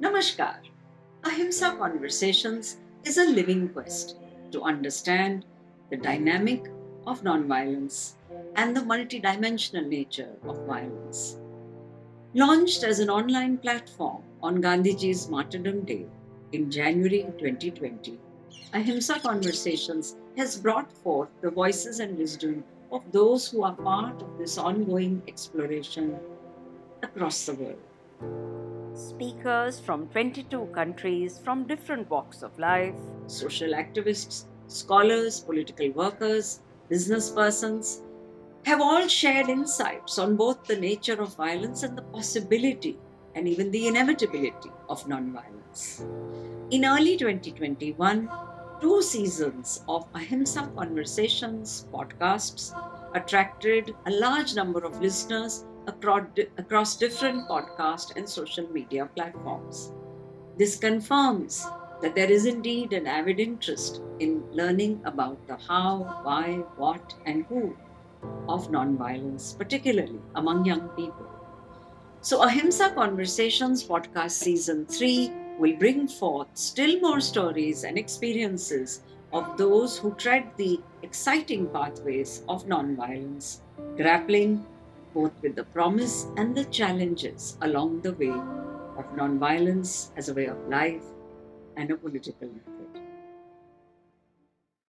Namaskar. Ahimsa Conversations is a living quest to understand the dynamic of nonviolence and the multidimensional nature of violence. Launched as an online platform on Gandhiji's Martyrdom Day in January 2020, Ahimsa Conversations has brought forth the voices and wisdom of those who are part of this ongoing exploration across the world. Speakers from 22 countries from different walks of life, social activists, scholars, political workers, business persons have all shared insights on both the nature of violence and the possibility and even the inevitability of nonviolence. In early 2021, two seasons of Ahimsa Conversations podcasts attracted a large number of listeners across, different podcast and social media platforms. This confirms that there is indeed an avid interest in learning about the how, why, what, and who of nonviolence, particularly among young people. So, Ahimsa Conversations podcast season 3 will bring forth still more stories and experiences of those who tread the exciting pathways of nonviolence, grappling both with the promise and the challenges along the way of nonviolence as a way of life and a political